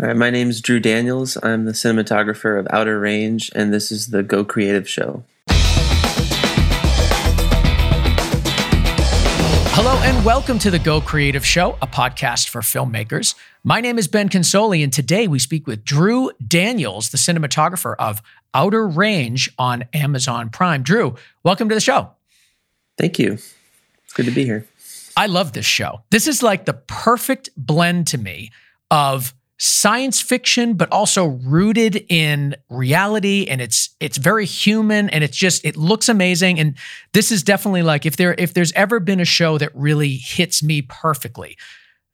All right, my name is Drew Daniels. I'm the cinematographer of Outer Range, and this is the Go Creative Show. Hello and welcome to the Go Creative Show, a podcast for filmmakers. My name is Ben Consoli, and today we speak with Drew Daniels, the cinematographer of Outer Range on Amazon Prime. Drew, welcome to the show. Thank you. It's good to be here. I love this show. This is like the perfect blend to me of science fiction but also rooted in reality. And it's it's very human and it's just it looks amazing. And this is definitely like if there if there's ever been a show that really hits me perfectly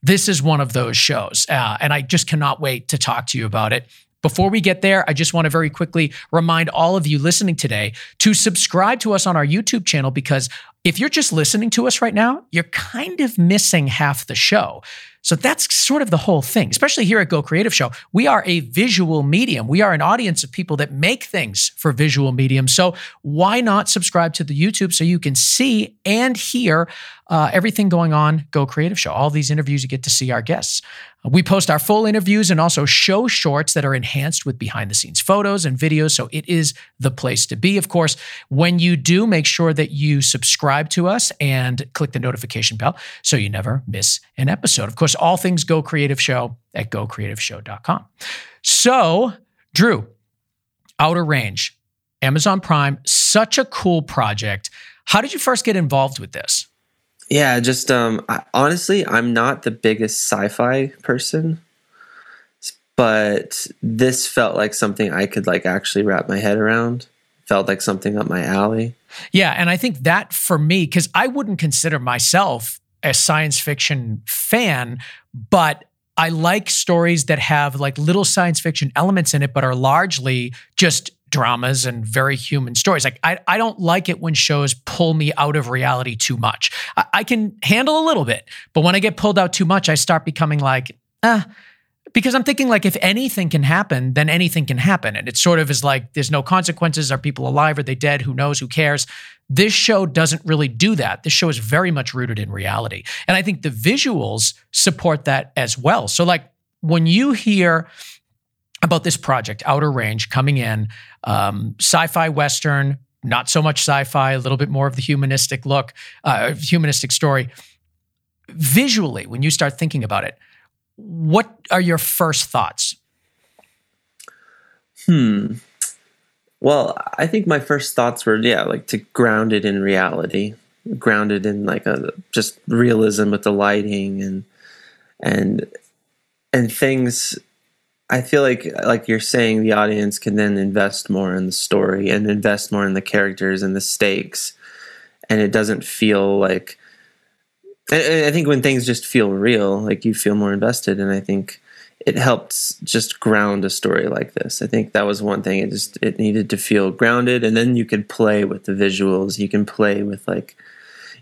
this is one of those shows. Uh, and i just cannot wait to talk to you about it. Before we get there, I just want to very quickly remind all of you listening today to subscribe to us on our YouTube channel because if you're just listening to us right now, you're kind of missing half the show. So that's sort of the whole thing, especially here at Go Creative Show. We are a visual medium. We are an audience of people that make things for visual mediums. So why not subscribe to the YouTube so you can see and hear uh, everything going on Go Creative Show? All these interviews, you get to see our guests. We post our full interviews and also show shorts that are enhanced with behind the scenes photos and videos. So it is the place to be. Of course, when you do, make sure that you subscribe to us and click the notification bell so you never miss an episode. Of course, all things Go Creative Show at gocreativeshow.com. So, Drew, Outer Range, Amazon Prime, such a cool project. How did you first get involved with this? Yeah, just um I, honestly, I'm not the biggest sci-fi person, but this felt like something I could like actually wrap my head around. Felt like something up my alley. Yeah, and I think that for me cuz I wouldn't consider myself a science fiction fan, but I like stories that have like little science fiction elements in it, but are largely just dramas and very human stories. Like I, I don't like it when shows pull me out of reality too much. I, I can handle a little bit, but when I get pulled out too much, I start becoming like, ah, because I'm thinking like if anything can happen, then anything can happen. And it sort of is like there's no consequences. Are people alive? Are they dead? Who knows? Who cares? This show doesn't really do that. This show is very much rooted in reality. And I think the visuals support that as well. So like when you hear about this project, Outer Range, coming in, um, sci-fi western, not so much sci-fi, a little bit more of the humanistic look, uh, humanistic story. Visually, when you start thinking about it, what are your first thoughts? Hmm. Well, I think my first thoughts were yeah, like to ground it in reality, grounded in like a just realism with the lighting and and and things I feel like like you're saying the audience can then invest more in the story and invest more in the characters and the stakes and it doesn't feel like I think when things just feel real like you feel more invested and I think it helps just ground a story like this. I think that was one thing it just it needed to feel grounded and then you could play with the visuals. You can play with like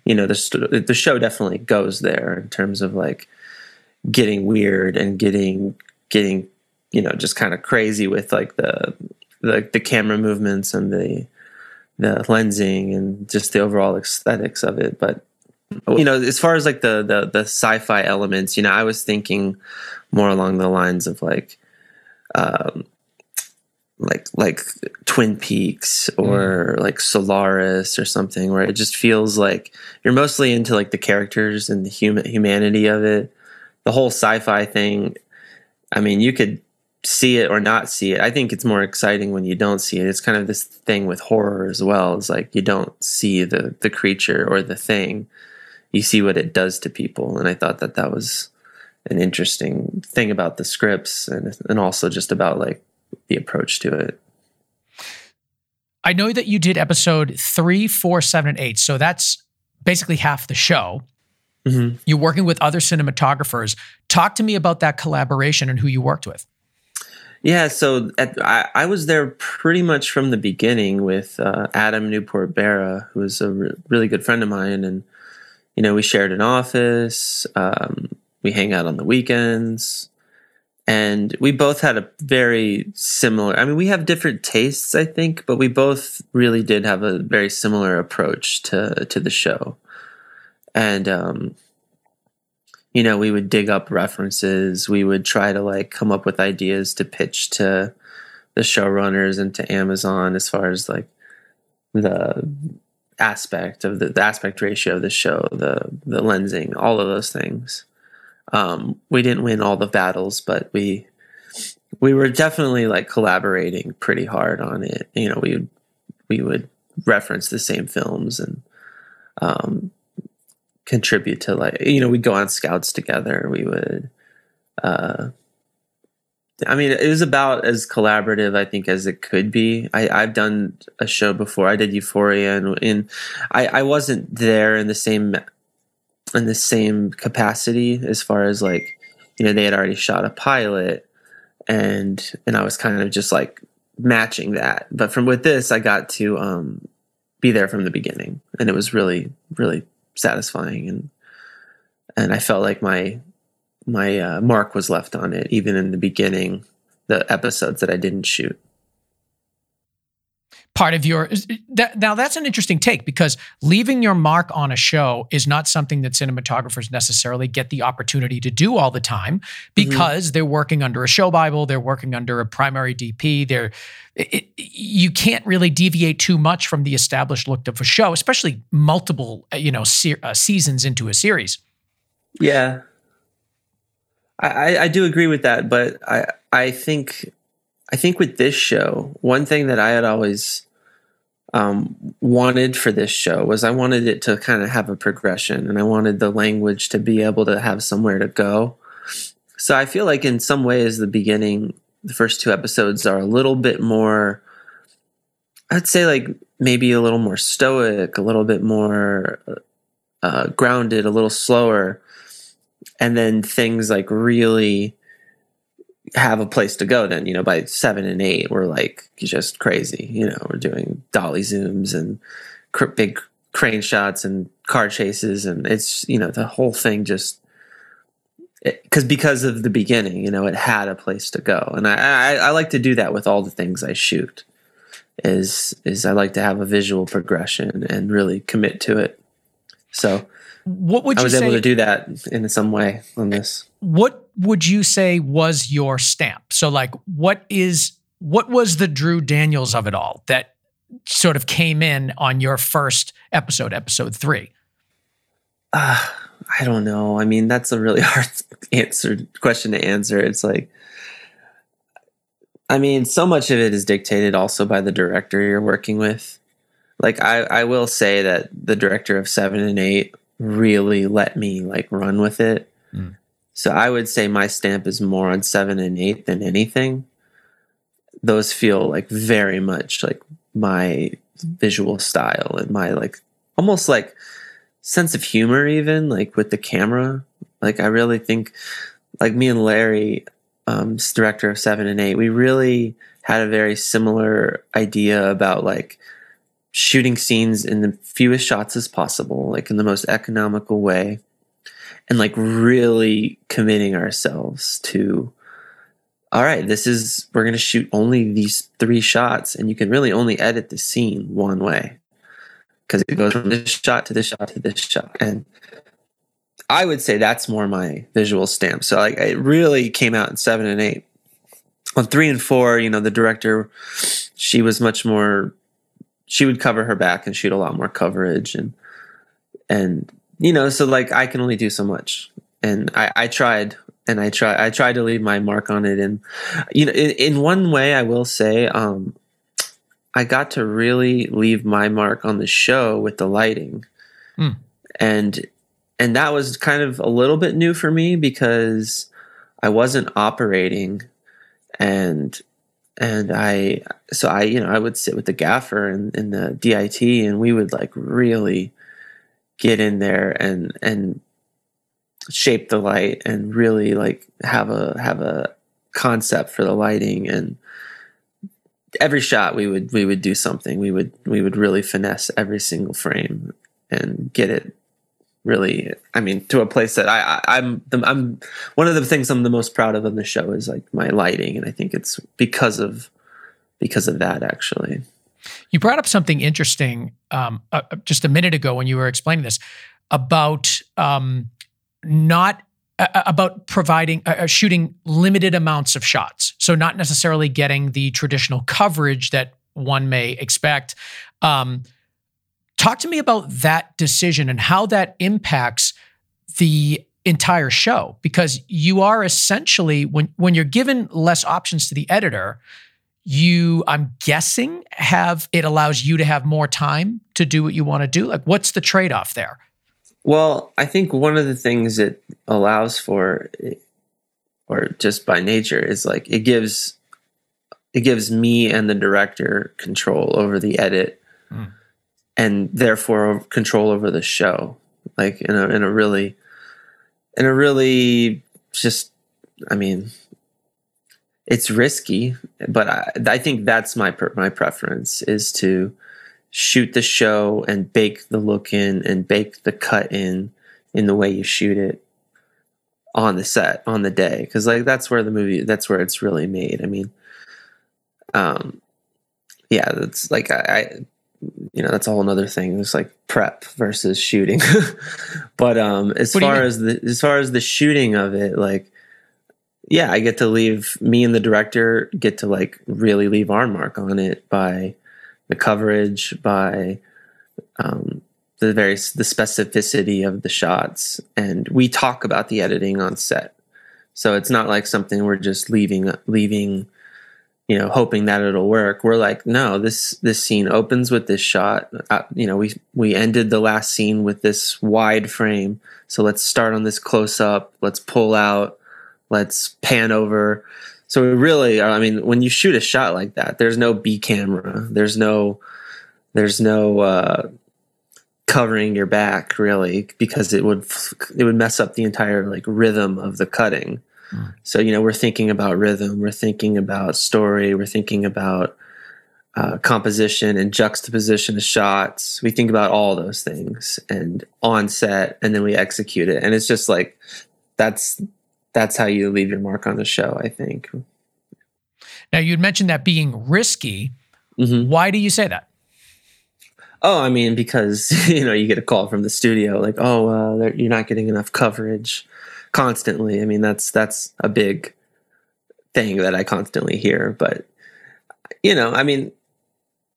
you know the the show definitely goes there in terms of like getting weird and getting getting you know just kind of crazy with like the the the camera movements and the the lensing and just the overall aesthetics of it but you know as far as like the the the sci-fi elements you know i was thinking more along the lines of like um like like twin peaks or mm. like solaris or something where it just feels like you're mostly into like the characters and the human humanity of it the whole sci-fi thing i mean you could see it or not see it. I think it's more exciting when you don't see it. It's kind of this thing with horror as well. It's like you don't see the the creature or the thing. You see what it does to people, and I thought that that was an interesting thing about the scripts and and also just about like the approach to it. I know that you did episode three, four, seven, and eight. So that's basically half the show. Mm-hmm. You're working with other cinematographers. Talk to me about that collaboration and who you worked with. Yeah, so at, I, I, was there pretty much from the beginning with uh, Adam Newport Berra, who was a re- really good friend of mine, and you know we shared an office. Um, we hang out on the weekends, and we both had a very similar. I mean, we have different tastes, I think, but we both really did have a very similar approach to to the show, and um, you know, we would dig up references. We would try to like come up with ideas to pitch to the showrunners and to Amazon as far as like the aspect of the, the aspect ratio of the show, the the lensing, all of those things. Um, we didn't win all the battles, but we we were definitely like collaborating pretty hard on it. You know, we would we would reference the same films and um, contribute to like you know we'd go on scouts together. We would. Uh, I mean, it was about as collaborative, I think, as it could be. I, I've done a show before. I did Euphoria, and, and I, I wasn't there in the same in the same capacity as far as like, you know, they had already shot a pilot, and and I was kind of just like matching that. But from with this, I got to um, be there from the beginning, and it was really, really satisfying, and and I felt like my my uh, mark was left on it, even in the beginning, the episodes that I didn't shoot. Part of your that, now that's an interesting take because leaving your mark on a show is not something that cinematographers necessarily get the opportunity to do all the time because mm-hmm. they're working under a show bible, they're working under a primary DP, they're it, you can't really deviate too much from the established look of a show, especially multiple you know se- uh, seasons into a series. Yeah, I, I do agree with that, but I I think I think with this show, one thing that I had always um, wanted for this show was I wanted it to kind of have a progression, and I wanted the language to be able to have somewhere to go. So I feel like in some ways, the beginning, the first two episodes are a little bit more. I'd say like maybe a little more stoic, a little bit more uh, grounded, a little slower and then things like really have a place to go then you know by seven and eight we're like just crazy you know we're doing dolly zooms and cr- big crane shots and car chases and it's you know the whole thing just eh, because because of the beginning you know it had a place to go. And I, I i like to do that with all the things i shoot is is i like to have a visual progression and really commit to it so what would you I was say, able to do that in some way on this. What would you say was your stamp? So like what is what was the Drew Daniels of it all that sort of came in on your first episode, episode 3? Uh, I don't know. I mean, that's a really hard answer question to answer. It's like I mean, so much of it is dictated also by the director you're working with. Like I, I will say that the director of seven and eight really let me like run with it. Mm. So I would say my stamp is more on seven and eight than anything. Those feel like very much like my visual style and my like almost like sense of humor, even like with the camera. Like I really think, like me and Larry, um, director of seven and eight, we really had a very similar idea about like shooting scenes in the fewest shots as possible, like in the most economical way, and like really committing ourselves to all right, this is we're going to shoot only these three shots, and you can really only edit the scene one way because it goes from this shot to this shot to this shot. And I would say that's more my visual stamp. So like it really came out in seven and eight. On three and four, you know, the director, she was much more she would cover her back and shoot a lot more coverage and and you know so like i can only do so much. And i i tried and i try i tried to leave my mark on it. And you know in, in one way i will say um i got to really leave my mark on the show with the lighting. Mm. and and that was kind of a little bit new for me because i wasn't operating. And and I so I you know I would sit with the gaffer and the DIT and we would like really get in there and and shape the light and really like have a have a concept for the lighting. And every shot we would we would do something. We would we would really finesse every single frame and get it really i mean to a place that i, I am I'm, I'm one of the things i'm the most proud of on the show is like my lighting and i think it's because of because of that actually. You brought up something interesting um, uh, just a minute ago when you were explaining this about um, not about providing uh, shooting limited amounts of shots. So not necessarily getting the traditional coverage that one may expect. Um, talk to me about that decision and how that impacts the entire show because you are essentially when when you're given less options to the editor you i'm guessing have it allows you to have more time to do what you want to do. Like what's the trade-off there? Well i think one of the things it allows for or just by nature is like it gives it gives me and the director control over the edit. Mm. And therefore control over the show like in a in a really in a really just I mean it's risky, but I, I think that's my my preference is to shoot the show and bake the look in and bake the cut in in the way you shoot it on the set on the day because like that's where the movie that's where it's really made. I mean um yeah that's like I, I you know that's a whole other thing. It's like prep versus shooting. But um as far as the as far as the shooting of it like yeah i get to leave me and the director get to like really leave our mark on it by the coverage by um the very the specificity of the shots. And we talk about the editing on set. So it's not like something we're just leaving leaving you know, hoping that it'll work. We're like, no, this this scene opens with this shot. Uh, you know, we we ended the last scene with this wide frame, so let's start on this close up. Let's pull out. Let's pan over. So we really, I mean, when you shoot a shot like that, there's no B camera. There's no, there's no uh, covering your back really because it would it would mess up the entire like rhythm of the cutting. So, you know, we're thinking about rhythm, we're thinking about story, we're thinking about uh, composition and juxtaposition of shots. We think about all those things and on set, and then we execute it. And it's just like that's that's how you leave your mark on the show. I think. Now you'd mentioned that being risky. Mm-hmm. Why do you say that? Oh, I mean, because you know you get a call from the studio like, "Oh, uh, you're not getting enough coverage." Constantly. I mean, that's that's a big thing that I constantly hear. But you know, I mean,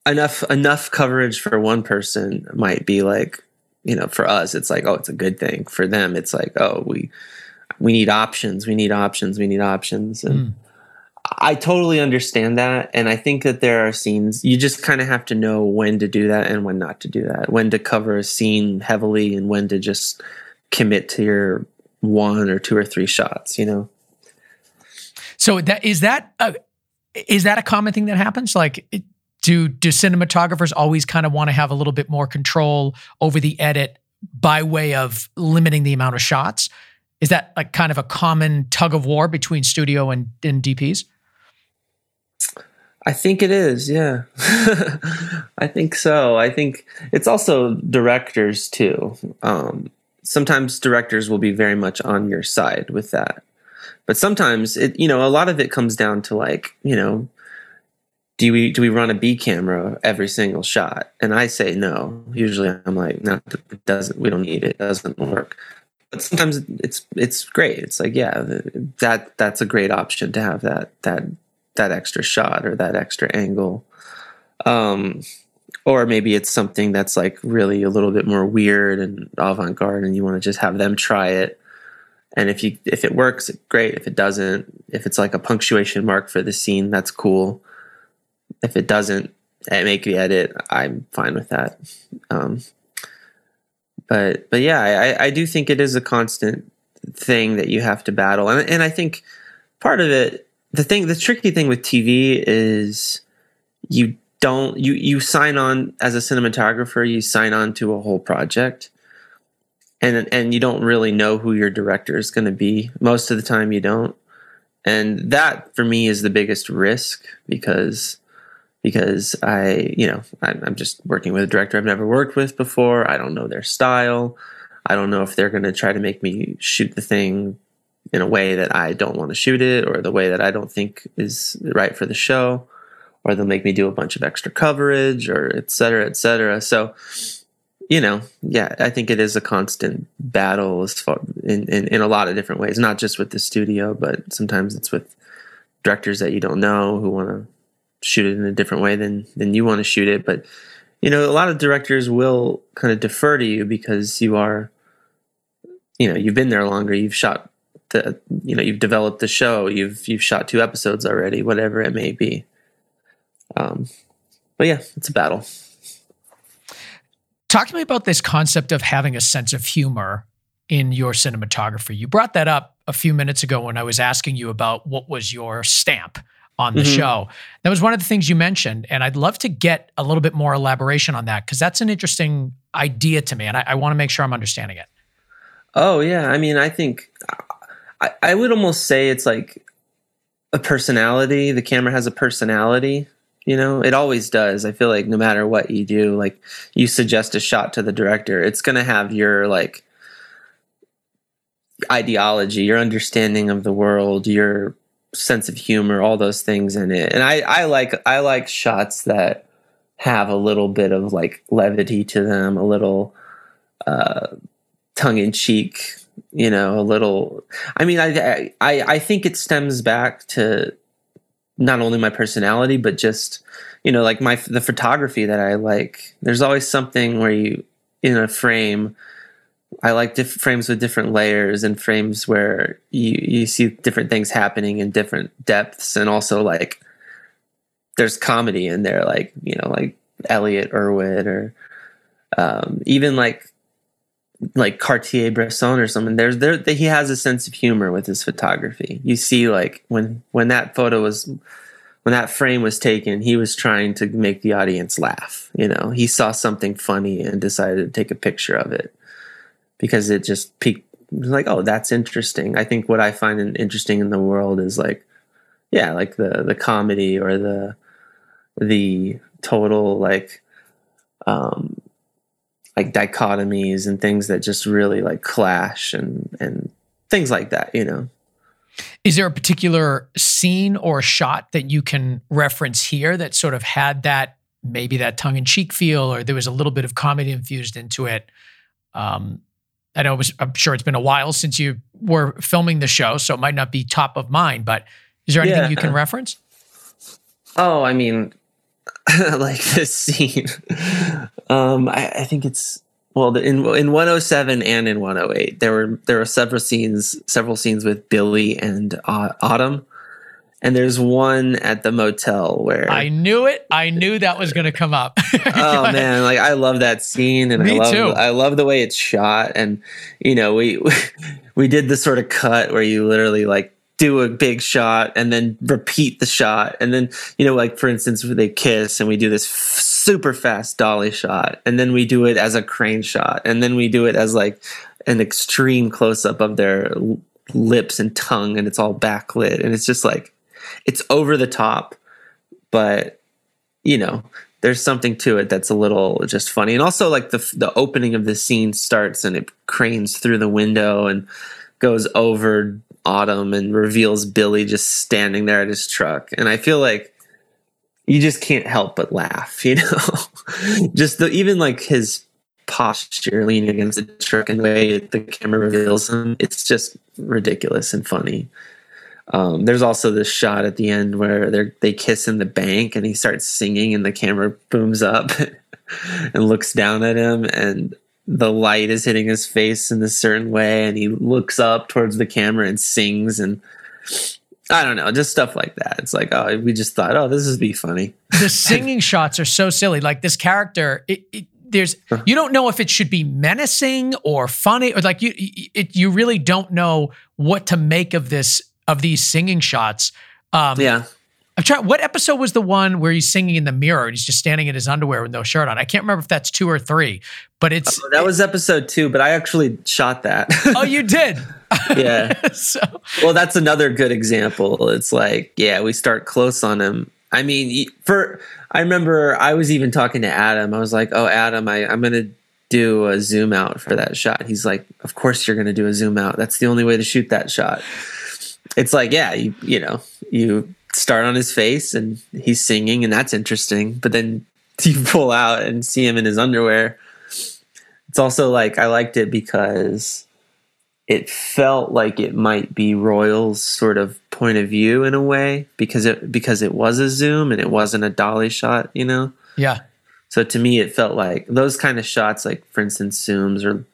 enough enough coverage for one person might be like, you know, for us, it's like, oh, it's a good thing. For them, it's like, oh, we we need options. We need options. We need options. And mm. I totally understand that. And I think that there are scenes you just kind of have to know when to do that and when not to do that. When to cover a scene heavily and when to just commit to your one or two or three shots, you know. So that is that a, is that a common thing that happens? Like, do do cinematographers always kind of want to have a little bit more control over the edit by way of limiting the amount of shots? Is that like kind of a common tug of war between studio and, and DPs? I think it is, yeah. I think so. I think it's also directors too. Um, sometimes directors will be very much on your side with that. But sometimes it, you know, a lot of it comes down to like, you know, do we do we run a B camera every single shot? And I say no. Usually I'm like, no, it doesn't. We don't need it. It doesn't work. But sometimes it's it's great. It's like, yeah, that that's a great option to have that that that extra shot or that extra angle. Um, or maybe it's something that's like really a little bit more weird and avant-garde and you want to just have them try it. And if you if it works great. If it doesn't if it's like a punctuation mark for the scene that's cool. If it doesn't make the edit i'm fine with that. Um, but but yeah I, I do think it is a constant thing that you have to battle. And, and i think part of it the thing the tricky thing with tv is you don't you you sign on as a cinematographer you sign on to a whole project. And and you don't really know who your director is going to be. Most of the time you don't. And that for me is the biggest risk because because I you know I'm just working with a director I've never worked with before. I don't know their style. I don't know if they're going to try to make me shoot the thing in a way that I don't want to shoot it or the way that I don't think is right for the show or they'll make me do a bunch of extra coverage or et cetera, et cetera. So you know, yeah, I think it is a constant battle as far in, in, in a lot of different ways, not just with the studio, but sometimes it's with directors that you don't know who want to shoot it in a different way than than you want to shoot it. But you know, a lot of directors will kind of defer to you because you are, you know, you've been there longer. You've shot the, you know, you've developed the show. You've you've shot two episodes already, whatever it may be. Um, but yeah, it's a battle. Talk to me about this concept of having a sense of humor in your cinematography. You brought that up a few minutes ago when I was asking you about what was your stamp on the mm-hmm. show. That was one of the things you mentioned. And I'd love to get a little bit more elaboration on that because that's an interesting idea to me. And I, I want to make sure I'm understanding it. Oh, yeah. I mean, I think I, I would almost say it's like a personality. The camera has a personality. You know, it always does. I feel like no matter what you do, like you suggest a shot to the director, it's going to have your like ideology, your understanding of the world, your sense of humor, all those things in it. And I, I like I like shots that have a little bit of like levity to them, a little uh, tongue in cheek, you know, a little. I mean, I, I I think it stems back to not only my personality, but just you know, like my the photography that I like. There's always something where you in a frame I like diff- frames with different layers and frames where you you see different things happening in different depths, and also like there's comedy in there, like you know, like Elliott Erwitt or um, even like like Cartier-Bresson or something. There's there that he has a sense of humor with his photography. You see, like when when that photo was when that frame was taken, he was trying to make the audience laugh. You know, he saw something funny and decided to take a picture of it because it just piqued like oh that's interesting i think what i find interesting in the world is like yeah like the the comedy or the the total like um like dichotomies and things that just really like clash and and things like that you know is there a particular scene or shot that you can reference here that sort of had that maybe that tongue-in-cheek feel or there was a little bit of comedy infused into it um, I know it was, I'm sure it's been a while since you were filming the show, so it might not be top of mind, but is there anything yeah. you can reference? Oh, I mean, like this scene. um, I, I, think it's well in in 107 and in 108 there were there were several scenes several scenes with Billy and uh, Autumn and there's one at the motel where I knew it. I knew that was going to come up. oh man, like I love that scene, and Me I love too. I love the way it's shot, and you know we we did this sort of cut where you literally like do a big shot and then repeat the shot, and then you know like for instance they kiss and we do this f- super fast dolly shot, and then we do it as a crane shot, and then we do it as like an extreme close up of their lips and tongue, and it's all backlit, and it's just like it's over the top, but you know, there's something to it that's a little just funny. And also like the the opening of the scene starts and it cranes through the window and goes over Autumn and reveals Billy just standing there at his truck. And I feel like you just can't help but laugh, you know. just the even like his posture leaning against the truck and the way the camera reveals him, it's just ridiculous and funny. Um, there's also this shot at the end where they they kiss in the bank and he starts singing and the camera booms up and looks down at him and the light is hitting his face in a certain way and he looks up towards the camera and sings and I don't know, just stuff like that. It's like, oh, we just thought, oh, this would be funny. The singing shots are so silly. Like this character, it, it, there's you don't know if it should be menacing or funny or like you it, you really don't know what to make of this of these singing shots. Um, yeah. I'm trying. What episode was the one where he's singing in the mirror and he's just standing in his underwear with no shirt on? I can't remember if that's two or three, but it's oh, that was episode two. But I actually shot that. oh, you did? yeah. so well, that's another good example. It's like, yeah, we start close on him. I mean, for I remember I was even talking to Adam. I was like, "Oh, Adam, I, I'm gonna do a zoom out for that shot." He's like, "Of course you're gonna do a zoom out. That's the only way to shoot that shot." it's like yeah you you know you start on his face and he's singing and that's interesting but then you pull out and see him in his underwear it's also like I liked it because it felt like it might be Royal's sort of point of view in a way because it because it was a zoom and it wasn't a dolly shot, you know. Yeah. So to me, it felt like those kind of shots, like for instance, zooms or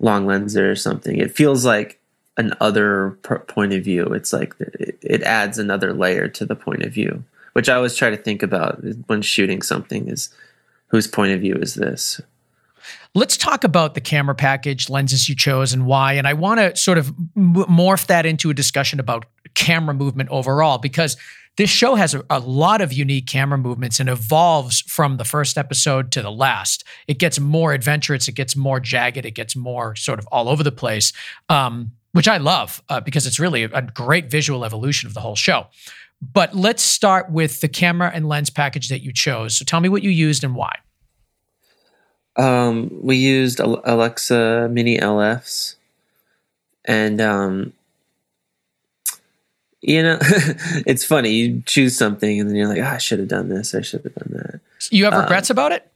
long lenses or something. It feels like an other point of view. It's like it, it adds another layer to the point of view, which I always try to think about when shooting something is whose point of view is this? Let's talk about the camera package, lenses you chose, and why. And I want to sort of morph that into a discussion about camera movement overall, because this show has a, a, lot of unique camera movements and evolves from the first episode to the last. It gets more adventurous, it gets more jagged, it gets more sort of all over the place, um, which I love uh, because it's really a great visual evolution of the whole show. But let's start with the camera and lens package that you chose. So tell me what you used and why. Um, we used Alexa Mini LFs, and um, you know, it's funny. You choose something, and then you're like, oh, "I should have done this. I should have done that." You have regrets um, about it?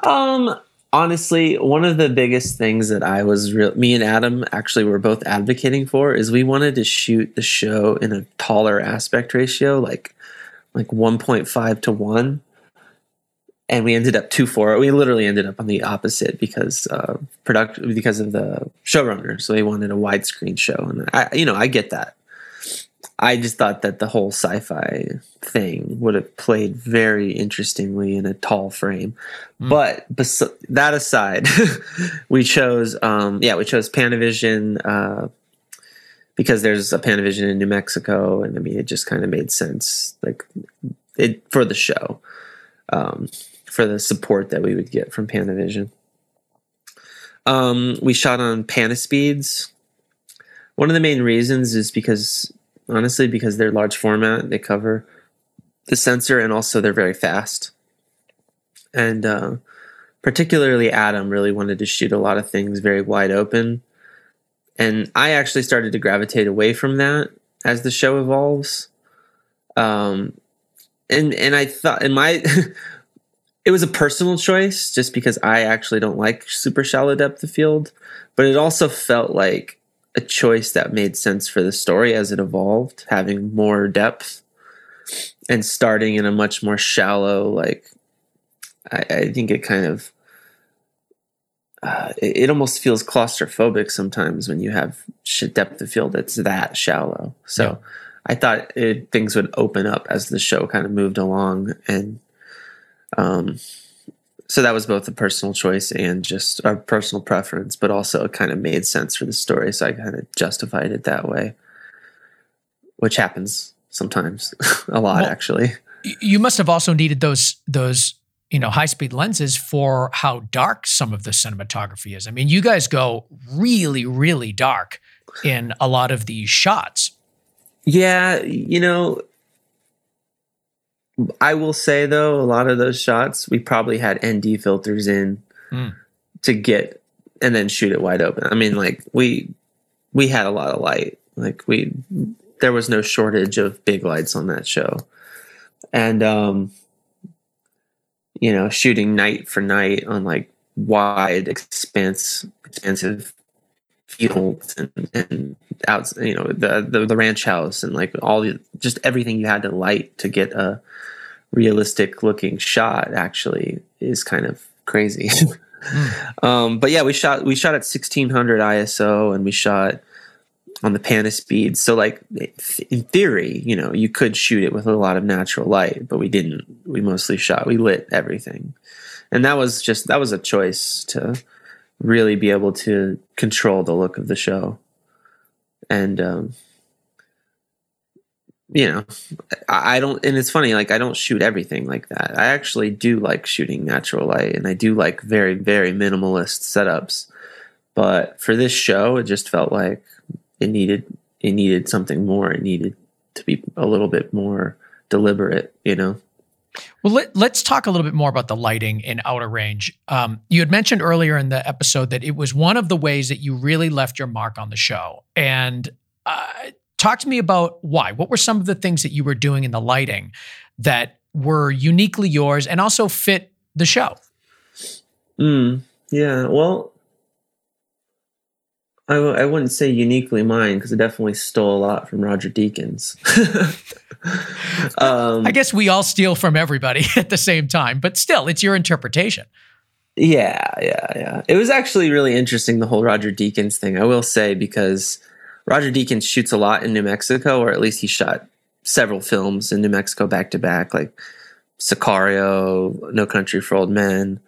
Um, honestly, one of the biggest things that I was real, me and Adam actually were both advocating for is we wanted to shoot the show in a taller aspect ratio, like like 1.5 to one and we ended up two four. We literally ended up on the opposite because uh, product because of the showrunner. So they wanted a widescreen show, and I, you know, I get that. I just thought that the whole sci-fi thing would have played very interestingly in a tall frame. Mm. But bes- that aside, we chose, um, yeah, we chose Panavision uh, because there's a Panavision in New Mexico, and I mean, it just kind of made sense, like it for the show. Um, for the support that we would get from Panavision. Um, we shot on Panaspeeds. One of the main reasons is because, honestly, because they're large format, they cover the sensor, and also they're very fast. And uh, particularly, Adam really wanted to shoot a lot of things very wide open. And I actually started to gravitate away from that as the show evolves. Um, and and I thought, in my it was a personal choice just because I actually don't like super shallow depth of field, but it also felt like a choice that made sense for the story as it evolved, having more depth and starting in a much more shallow, like I, I think it kind of uh, it, it, almost feels claustrophobic sometimes when you have depth of field that's that shallow. So yeah. I thought it, things would open up as the show kind of moved along and um, so that was both a personal choice and just a personal preference, but also it kind of made sense for the story. So I kind of justified it that way, which happens sometimes, a lot well, actually. You must have also needed those those you know high speed lenses for how dark some of the cinematography is. I mean, you guys go really really dark in a lot of these shots. Yeah, you know, I will say though, a lot of those shots we probably had ND filters in mm. to get and then shoot it wide open. I mean, like we we had a lot of light. Like we there was no shortage of big lights on that show. And um you know, shooting night for night on like wide expanse expansive fields and, and out you know the, the the ranch house and like all the just everything you had to light to get a realistic looking shot actually is kind of crazy. um, but yeah, we shot we shot at 1600 ISO and we shot on the Panaspeed. So like in theory, you know, you could shoot it with a lot of natural light, but we didn't. We mostly shot. We lit everything, and that was just that was a choice to really be able to control the look of the show. And um, you know, I don't, and it's funny, like, I don't shoot everything like that. I actually do like shooting natural light and I do like very, very minimalist setups. But for this show, it just felt like it needed, it needed something more. It needed to be a little bit more deliberate, you know? Well, let, us talk a little bit more about the lighting in Outer Range. Um, you had mentioned earlier in the episode that it was one of the ways that you really left your mark on the show. And uh, Talk to me about why. What were some of the things that you were doing in the lighting that were uniquely yours and also fit the show? Mm, Yeah, well, I w- I wouldn't say uniquely mine because I definitely stole a lot from Roger Deakins. um, I guess we all steal from everybody at the same time, but still, it's your interpretation. Yeah, yeah, yeah. It was actually really interesting the whole Roger Deakins thing. I will say because Roger Deakins shoots a lot in New Mexico, or at least he shot several films in New Mexico back to back, like Sicario, No Country for Old Men,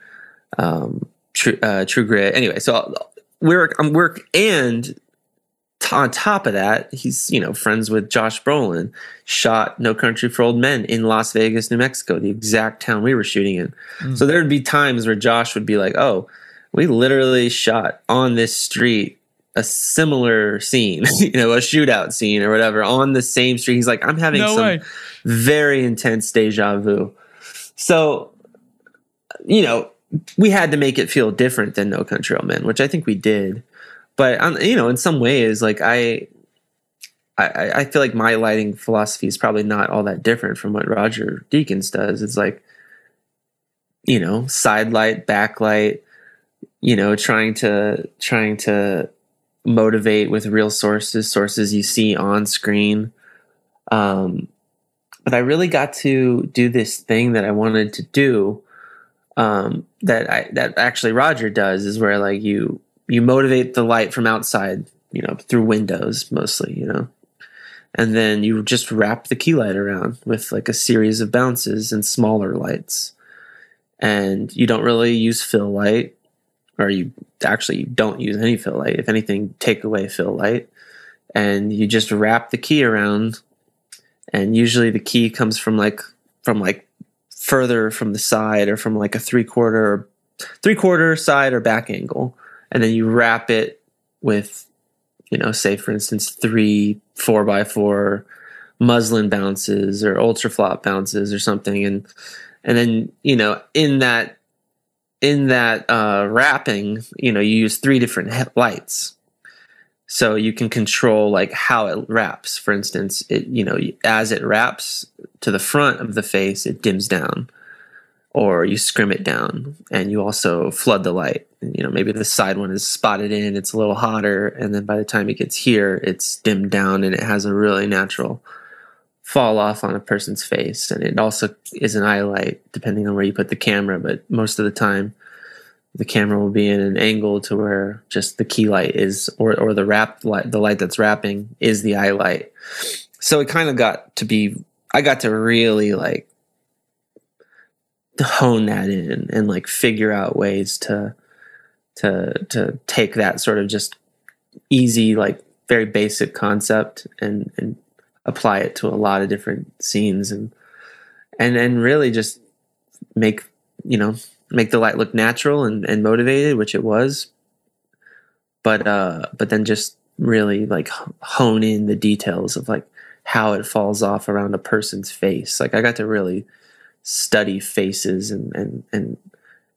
um, True, uh, True Grit. Anyway, so we're I'm work and on top of that, he's you know friends with Josh Brolin. Shot No Country for Old Men in Las Vegas, New Mexico, the exact town we were shooting in. Mm. So there would be times where Josh would be like, "Oh, we literally shot on this street a similar scene, you know, a shootout scene or whatever on the same street." He's like, "I'm having no some way. very intense deja vu." So, you know, we had to make it feel different than No Country Old Men, which I think we did but um, you know, in some ways, like I, I, I feel like my lighting philosophy is probably not all that different from what Roger Deakins does. It's like, you know, side light, backlight, you know, trying to trying to motivate with real sources, sources you see on screen. Um, but I really got to do this thing that I wanted to do. Um, that I that actually Roger does is where like you you motivate the light from outside, you know, through windows mostly, you know. And then you just wrap the key light around with like a series of bounces and smaller lights. And you don't really use fill light, or you actually don't use any fill light. If anything, take away fill light. And you just wrap the key around. And usually the key comes from like from like further from the side or from like a three quarter three quarter side or back angle and then you wrap it with, you know, say for instance, three four by four muslin bounces or ultra flop bounces or something, and and then you know in that in that uh, wrapping, you know, you use three different lights. So you can control like how it wraps. For instance, it you know as it wraps to the front of the face, it dims down or you scrim it down and you also flood the light. You know, maybe the side one is spotted in, it's a little hotter, and then by the time it gets here, it's dimmed down and it has a really natural fall off on a person's face. And it also is an eye light, depending on where you put the camera, but most of the time, the camera will be in an angle to where just the key light is, or, or the wrap light, the light that's wrapping is the eye light. So it kind of got to be, I got to really like hone that in and like figure out ways to to to take that sort of just easy like very basic concept and and apply it to a lot of different scenes and and and really just make you know make the light look natural and, and motivated which it was but uh but then just really like hone in the details of like how it falls off around a person's face like i got to really study faces and and and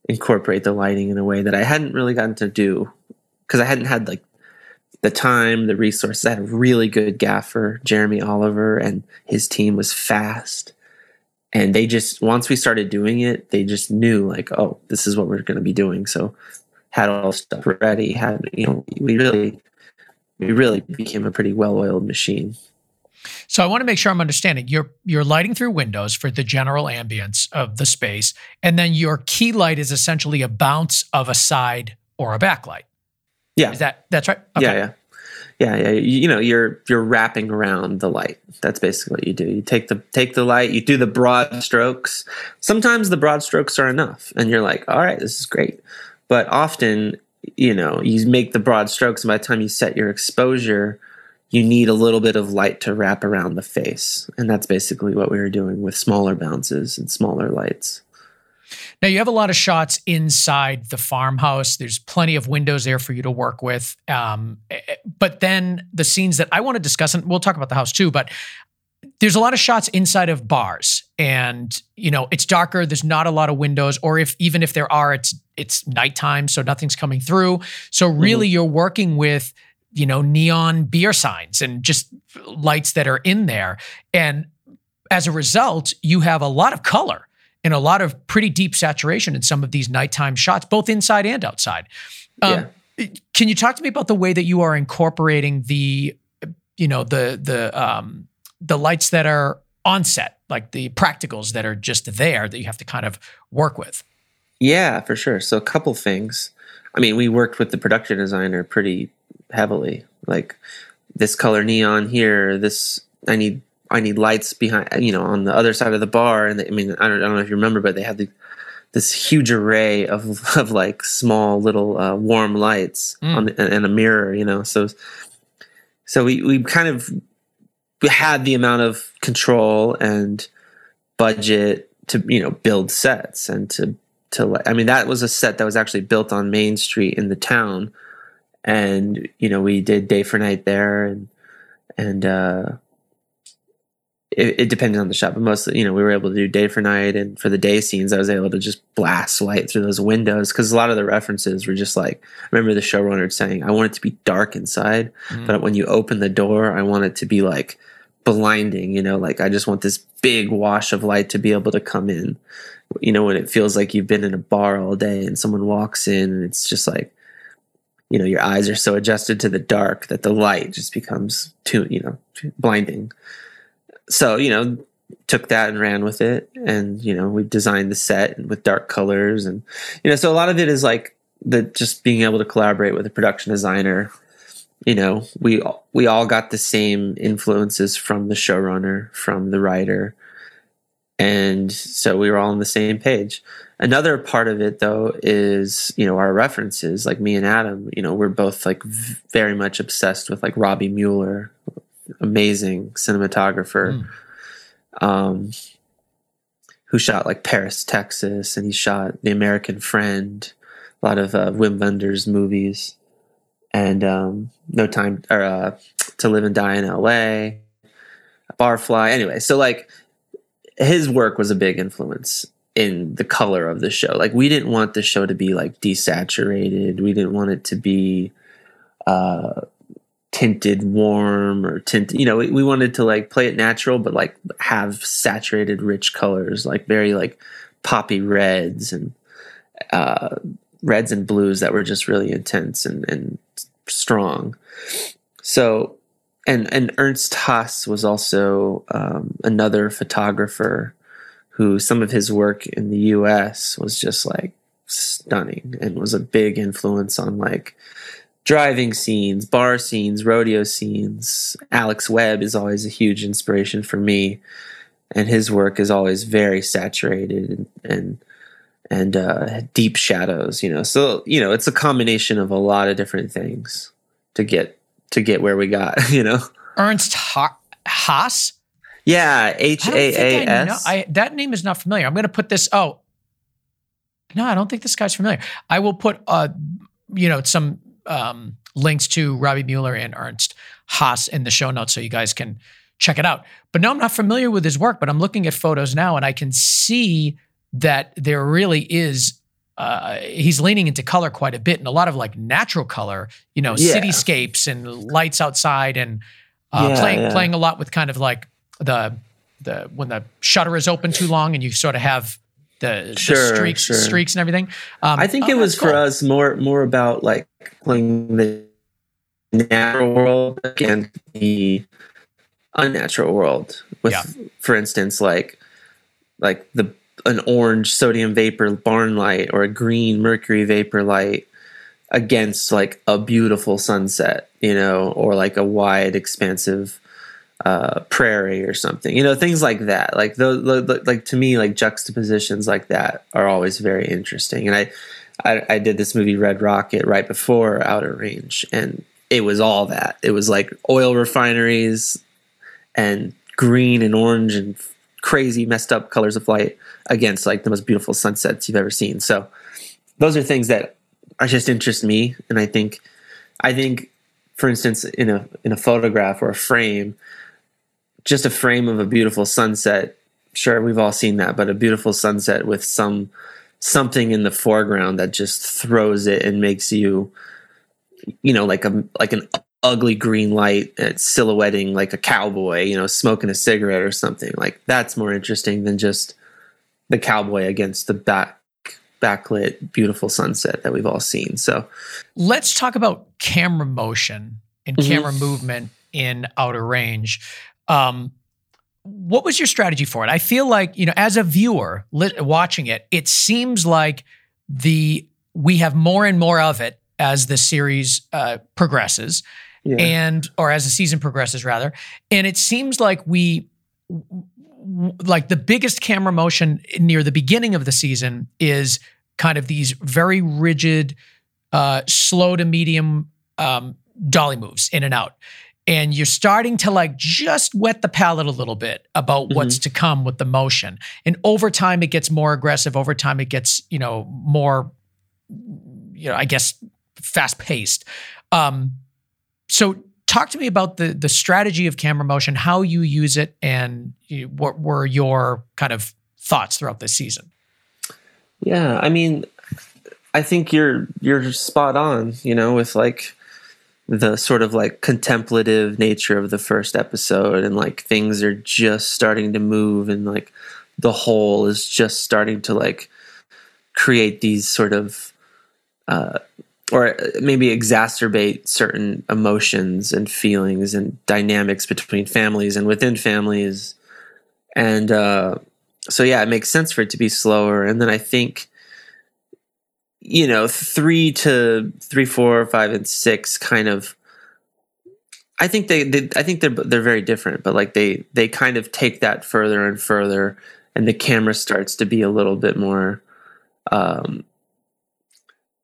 incorporate the lighting in a way that I hadn't really gotten to do because I hadn't had like the time, the resources. I had a really good gaffer, Jeremy Oliver, and his team was fast. And they just once we started doing it, they just knew like, oh, this is what we're going to be doing. So had all stuff ready. Had you know, we really, we really became a pretty well-oiled machine. So I want to make sure I'm understanding. You're you're lighting through windows for the general ambience of the space, and then your key light is essentially a bounce of a side or a backlight. Yeah, is that that's right? Okay. Yeah, yeah, yeah, yeah. You, you know, you're you're wrapping around the light. That's basically what you do. You take the take the light. You do the broad strokes. Sometimes the broad strokes are enough, and you're like, all right, this is great. But often, you know, you make the broad strokes, and by the time you set your exposure you need a little bit of light to wrap around the face. And that's basically what we were doing with smaller bounces and smaller lights. Now, you have a lot of shots inside the farmhouse. There's plenty of windows there for you to work with. Um, eh, eh, but then the scenes that I want to discuss, and we'll talk about the house too, but there's a lot of shots inside of bars and you know it's darker there's not a lot of windows or if even if there are it's it's nighttime so nothing's coming through so really mm-hmm. you're working with you know, neon beer signs and just lights that are in there. And as a result, you have a lot of color and a lot of pretty deep saturation in some of these nighttime shots, both inside and outside. Um, yeah. Can you talk to me about the way that you are incorporating the, you know, the the um, the lights that are on set, like the practicals that are just there that you have to kind of work with? Yeah, for sure. So a couple things. I mean, we worked with the production designer pretty heavily. Like this color neon here. This I need I need lights behind, you know, on the other side of the bar. And they, I mean, I don't, I don't know if you remember, but they had the, this huge array of of like small little uh, warm lights mm. on the, and a mirror, you know. So so we we kind of had the amount of control and budget to you know build sets and to to I mean that was a set that was actually built on Main Street in the town, and you know we did day for night there and and uh, it, it, depended on the shot, but mostly, you know, we were able to do day for night. And for the day scenes, I was able to just blast light through those windows because a lot of the references were just like, I remember the showrunner saying, I want it to be dark inside, mm. but when you open the door, I want it to be like blinding, you know, like I just want this big wash of light to be able to come in. You know, when it feels like you've been in a bar all day and someone walks in and it's just like, you know, your eyes are so adjusted to the dark that the light just becomes too, you know, blinding so you know took that and ran with it. And you know we designed the set with dark colors. And you know so a lot of it is like the just being able to collaborate with a production designer. You know we we all got the same influences from the showrunner from the writer. And so we were all on the same page. Another part of it though is you know our references. Like me and adam you know we're both like very much obsessed with like robbie mueller amazing cinematographer mm. um, who shot like Paris, Texas, and he shot The American Friend, a lot of uh, Wim Wenders movies, and um, No Time or uh, To Live and Die in L.A., Barfly. Anyway, so like his work was a big influence in the color of the show. Like we didn't want the show to be like desaturated. We didn't want it to be uh tinted warm or tinted you know we, we, wanted to like play it natural but like have saturated rich colors like very like poppy reds and uh reds and blues that were just really intense and, and strong. So and and ernst haas was also um, another photographer who some of his work in the us was just like stunning and was a big influence on like driving scenes, bar scenes, rodeo scenes. Alex Webb is always a huge inspiration for me, and his work is always very saturated and and, and uh, deep shadows. You know, so you know it's a combination of a lot of different things to get to get where we got. You know, Ernst ha- Haas. Yeah, H A A S. That name is not familiar. I'm going to put this. Oh, no, I don't think this guy's familiar. I will put, uh, you know, some um, links to Robbie Mueller and Ernst Haas in the show notes so you guys can check it out. But no, I'm not familiar with his work, but I'm looking at photos now and I can see that there really is. Uh, he's leaning into color quite a bit and a lot of like natural color, you know, yeah. cityscapes and lights outside and uh, yeah, playing yeah. playing a lot with kind of like the the when the shutter is open too long and you sort of have the, sure, the streaks, sure. streaks and everything. Um, I think oh, it was cool. for us more more about like playing the natural world against the unnatural world. With, yeah. for instance, like like the an orange sodium vapor barn light or a green mercury vapor light against like a beautiful sunset, you know, or like a wide, expansive uh, prairie or something, you know, things like that. Like the, like to me, like juxtapositions like that are always very interesting. And I, I, I did this movie Red Rocket right before Outer Range, and it was all that. It was like oil refineries and green and orange and crazy messed up colors of light against like the most beautiful sunsets you've ever seen. So those are things that are just interest me, and I think, I think, for instance, in a in a photograph or a frame, just a frame of a beautiful sunset. Sure, we've all seen that, but a beautiful sunset with some something in the foreground that just throws it and makes you you know like a like an ugly green light silhouetting like a cowboy you know smoking a cigarette or something like that's more interesting than just the cowboy against the back backlit beautiful sunset that we've all seen. So let's talk about camera motion and mm-hmm. camera movement in outer range. Um, what was your strategy for it? I feel like, you know, as a viewer li- watching it, it seems like the we have more and more of it as the series uh, progresses yeah. and or as the season progresses rather and it seems like we like the biggest camera motion near the beginning of the season is kind of these very rigid uh, slow to medium um, dolly moves in and out and you're starting to like just whet the palate a little bit about mm-hmm. what's to come with the motion and over time it gets more aggressive over time it gets you know more you know i guess fast paced um, so talk to me about the the strategy of camera motion, how you use it, and you, what were your kind of thoughts throughout this season? Yeah, I mean, I think you're you're spot on. You know, with like the sort of like contemplative nature of the first episode, and like things are just starting to move, and like the hole is just starting to like create these sort of uh, or maybe exacerbate certain emotions and feelings and dynamics between families and within families. And uh, so, yeah, it makes sense for it to be slower. And then I think, you know, three to three, four, five, and six kind of. I think they, they, I think they're they're very different, but like they they kind of take that further and further, and the camera starts to be a little bit more um,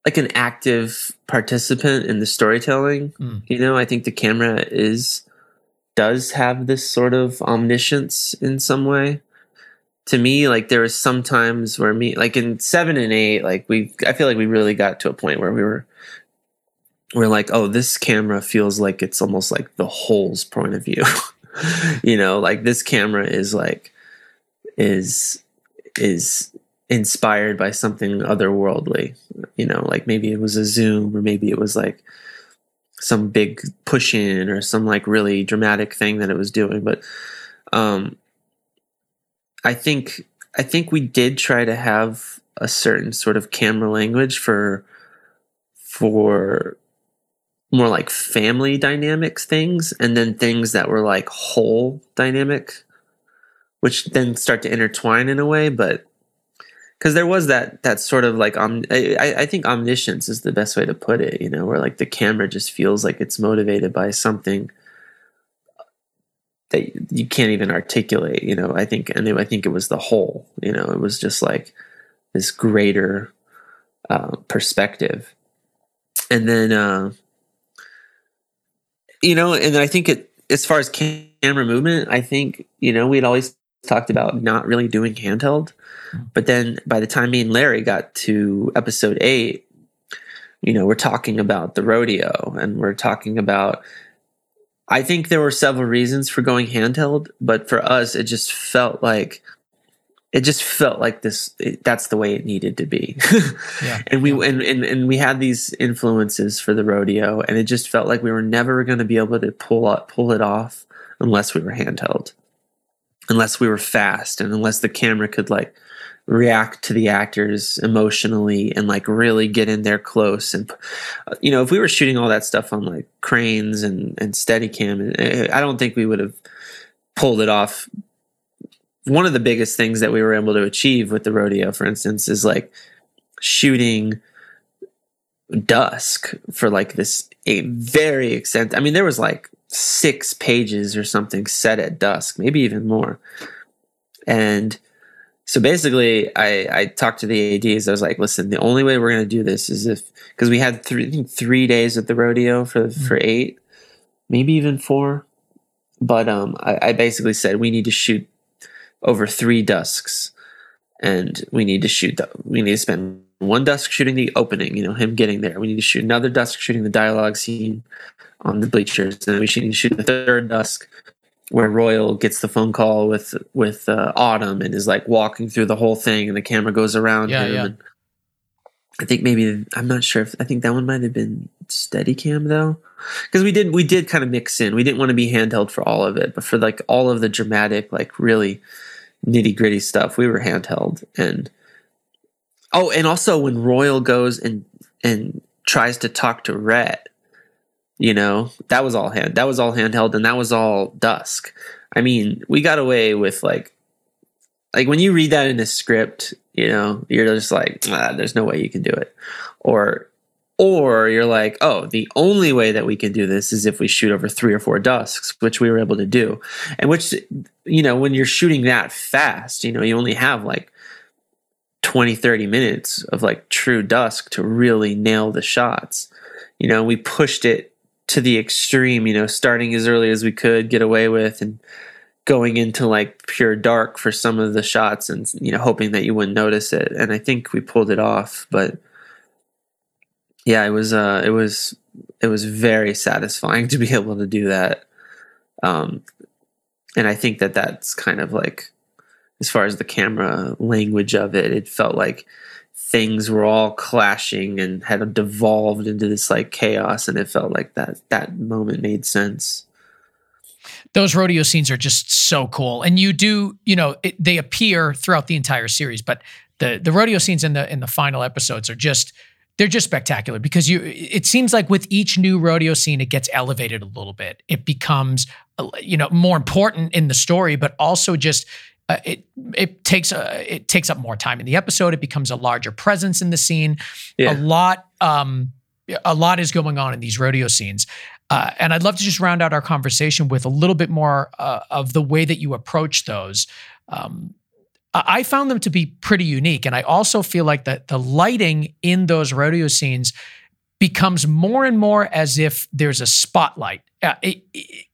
like an active participant in the storytelling. Mm. You know, I think the camera is does have this sort of omniscience in some way. To me, like there was some times where me like in seven and eight, like we I feel like we really got to a point where we were we're like, oh, this camera feels like it's almost like the hole's point of view. you know, like this camera is like is is inspired by something otherworldly. You know, like maybe it was a zoom or maybe it was like some big push in or some like really dramatic thing that it was doing. But um I think I think we did try to have a certain sort of camera language for for more like family dynamics things and then things that were like hole dynamic which then start to intertwine in a way but because there was that that sort of like um, I, I think omniscience is the best way to put it you know where like the camera just feels like it's motivated by something that you can't even articulate you know i think and i think it was the hole you know it was just like this greater uh, perspective and then uh, you know and i think it as far as camera movement i think you know we'd always talked about not really doing handheld but then by the time me and Larry got to episode eight, you know, we're talking about the rodeo and we're talking about. I think there were several reasons for going handheld, but for us, it just felt like it just felt like this it, that's the way it needed to be. Yeah, and we and, and and we had these influences for the rodeo and it just felt like we were never going to be able to pull up pull it off unless we were handheld. Unless we were fast and unless the camera could like react to the actors emotionally and like really get in there close and you know if we were shooting all that stuff on like cranes and and steadicam eh, i don't think we would have pulled it off. One of the biggest things that we were able to achieve with the rodeo for instance is like shooting dusk for like this a very extent i mean there was like six pages or something set at dusk maybe even more. And so basically, I, I talked to the ads. I was like, "Listen, the only way we're going to do this is if because we had three three days at the rodeo for mm-hmm. for eight, maybe even four. But um, I, I basically said we need to shoot over three dusks, and we need to shoot. The, we need to spend one dusk shooting the opening. You know, him getting there. We need to shoot another dusk shooting the dialogue scene on the bleachers, and then we need to shoot the third dusk where Royal gets the phone call with with uh, Autumn and is like walking through the whole thing, and the camera goes around yeah, him. Yeah. And I think maybe I'm not sure if I think that one might have been Steadicam though, because we did we did kind of mix in. We didn't want to be handheld for all of it, but for like all of the dramatic, like really nitty gritty stuff, we were handheld. And oh, and also when Royal goes and and tries to talk to Rhett, you know, that was all hand that was all handheld and that was all dusk. I mean, we got away with like like when you read that in a script, you know, you're just like, ah, there's no way you can do it. Or or you're like, oh, the only way that we can do this is if we shoot over three or four dusks, which we were able to do. And which, you know, when you're shooting that fast, you know, you only have like 20, 30 minutes of like true dusk to really nail the shots. You know, we pushed it to the extreme, you know, starting as early as we could get away with and going into like pure dark for some of the shots and, you know, hoping that you wouldn't notice it. And I think we pulled it off, but yeah, it was uh, it was it was very satisfying to be able to do that. Um, and I think that that's kind of like as far as the camera language of it, it felt like things were all clashing and had devolved into this like chaos, and it felt like that that moment made sense. Those rodeo scenes are just so cool. And you do you know it, they appear throughout the entire series but the the rodeo scenes in the in the final episodes are just they're just spectacular because you it seems like with each new rodeo scene it gets elevated a little bit. It becomes you know more important in the story but also just uh, it it takes uh, it takes up more time in the episode it becomes a larger presence in the scene yeah. a lot um a lot is going on in these rodeo scenes uh, and I'd love to just round out our conversation with a little bit more uh, of the way that you approach those. Um, I found them to be pretty unique. And I also feel like that the lighting in those rodeo scenes becomes more and more as if there's a spotlight, uh,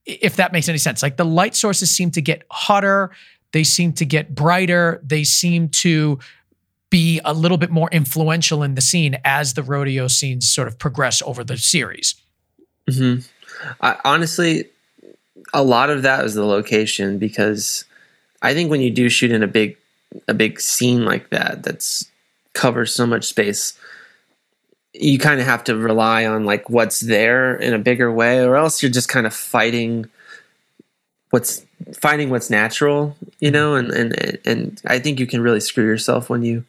if that makes any sense. Like the light sources seem to get hotter, they seem to get brighter, they seem to be a little bit more influential in the scene as the rodeo scenes sort of progress over the series. Mm-hmm. I, honestly, a lot of that is the location because I think when you do shoot in a big a big scene like that that's covers so much space you kind of have to rely on like what's there in a bigger way or else you're just kind of fighting what's finding what's natural you know and and and i think you can really screw yourself when you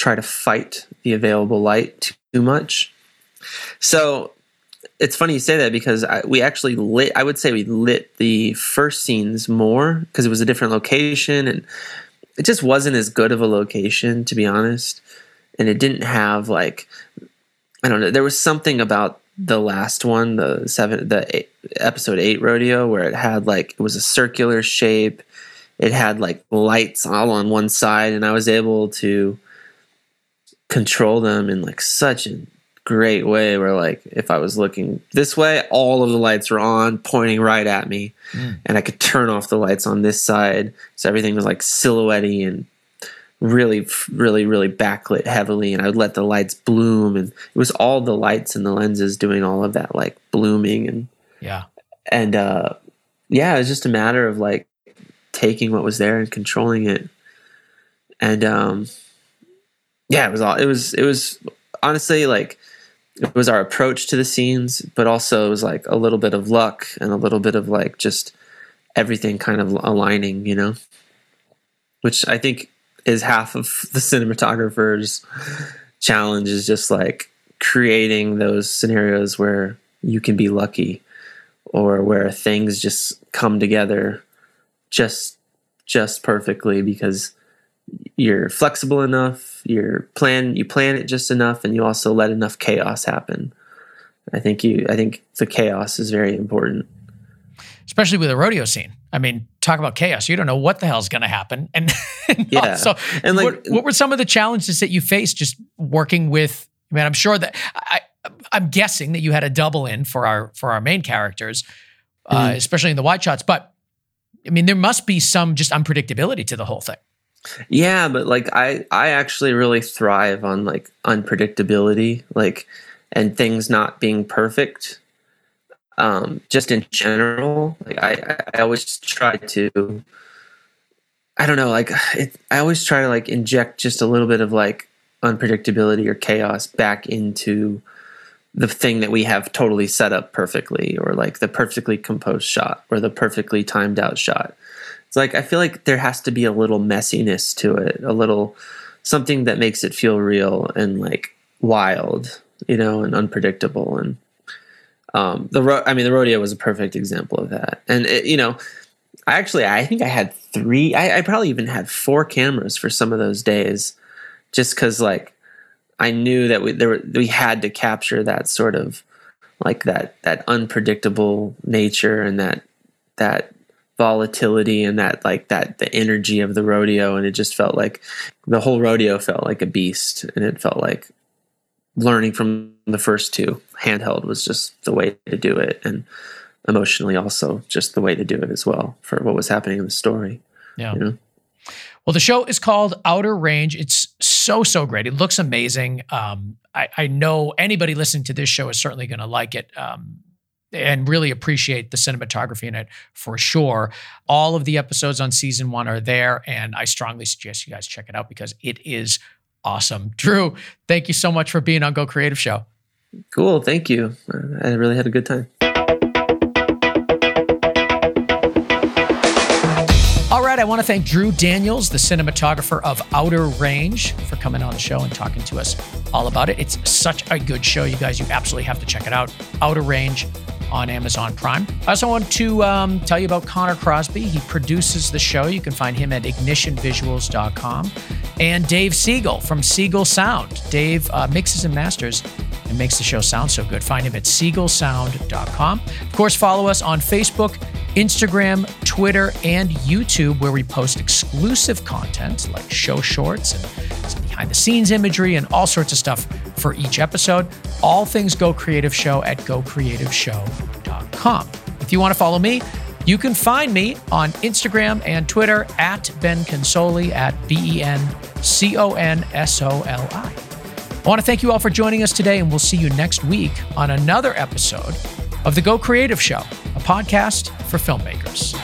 try to fight the available light too much. So it's funny you say that because I, we actually lit i would say we lit the first scenes more because it was a different location and it just wasn't as good of a location to be honest. And it didn't have like i don't know there was something about the last one the seven the eight, episode 8 rodeo where it had like it was a circular shape it had like lights all on one side and i was able to control them in like such a great way where like if I was looking this way, all of the lights were on, pointing right at me. Mm. And I could turn off the lights on this side. So everything was like silhouette and really, really, really backlit heavily. And I would let the lights bloom. And it was all the lights and the lenses doing all of that like blooming and yeah. And uh yeah, it was just a matter of like taking what was there and controlling it. And um yeah, it was all it was it was honestly like it was our approach to the scenes, but also it was like a little bit of luck and a little bit of like just everything kind of aligning, you know, which I think is half of the cinematographer's challenge is just like creating those scenarios where you can be lucky or where things just come together just just perfectly because you're flexible enough, you're plan you plan it just enough, and you also let enough chaos happen. I think you I think the chaos is very important. Especially with a rodeo scene. I mean, talk about chaos. You don't know what the hell's going to happen. And, and yeah. So, and like, what, what, were some of the challenges that you faced just working with? I mean, I'm sure that I, I'm guessing that you had a double in for our for our main characters, uh, mm-hmm. uh, especially in the wide shots. But I mean, there must be some just unpredictability to the whole thing. Yeah, but like I I actually really thrive on like unpredictability, like and things not being perfect. Um, just in general, like I I always try to. I don't know, like it, I always try to like inject just a little bit of like unpredictability or chaos back into the thing that we have totally set up perfectly or like the perfectly composed shot or the perfectly timed out shot It's like I feel like there has to be a little messiness to it, a little something that makes it feel real and like wild, you know, and unpredictable. And um, the ro- I mean, the rodeo was a perfect example of that. And it, you know, I actually I think I had three. I, I probably even had four cameras for some of those days, just because like I knew that we there we had to capture that sort of like that that unpredictable nature and that that volatility and that like that the energy of the rodeo and it just felt like the whole rodeo felt like a beast and it felt like learning from the first two. Handheld was just the way to do it and emotionally also just the way to do it as well for what was happening in the story yeah. you know? well the show is called outer range. It's so so great. It looks amazing. Um, I, I, know anybody listening to this show is certainly going to like it um, and really appreciate the cinematography in it for sure. All of the episodes on season one are there, and I strongly suggest you guys check it out because it is awesome. Drew, thank you so much for being on Go Creative Show. Cool. Thank you. I really had a good time. All right, I want to thank Drew Daniels, the cinematographer of Outer Range, for coming on the show and talking to us all about it. It's such a good show, you guys. You absolutely have to check it out. Outer Range on Amazon Prime. I also want to um, tell you about Connor Crosby. He produces the show. You can find him at ignitionvisuals.com. And Dave Siegel from Siegel Sound. Dave uh, mixes and masters and makes the show sound so good. Find him at siegelsound.com. Of course, follow us on Facebook, Instagram, Twitter, and YouTube, where we post exclusive content like show shorts and some behind the scenes imagery and all sorts of stuff for each episode. All things Go Creative Show at gocreativeshow.com. If you want to follow me, you can find me on Instagram and Twitter at Ben Consoli at B E N C O N S O L I. I want to thank you all for joining us today, and we'll see you next week on another episode of the Go Creative Show, a podcast for filmmakers.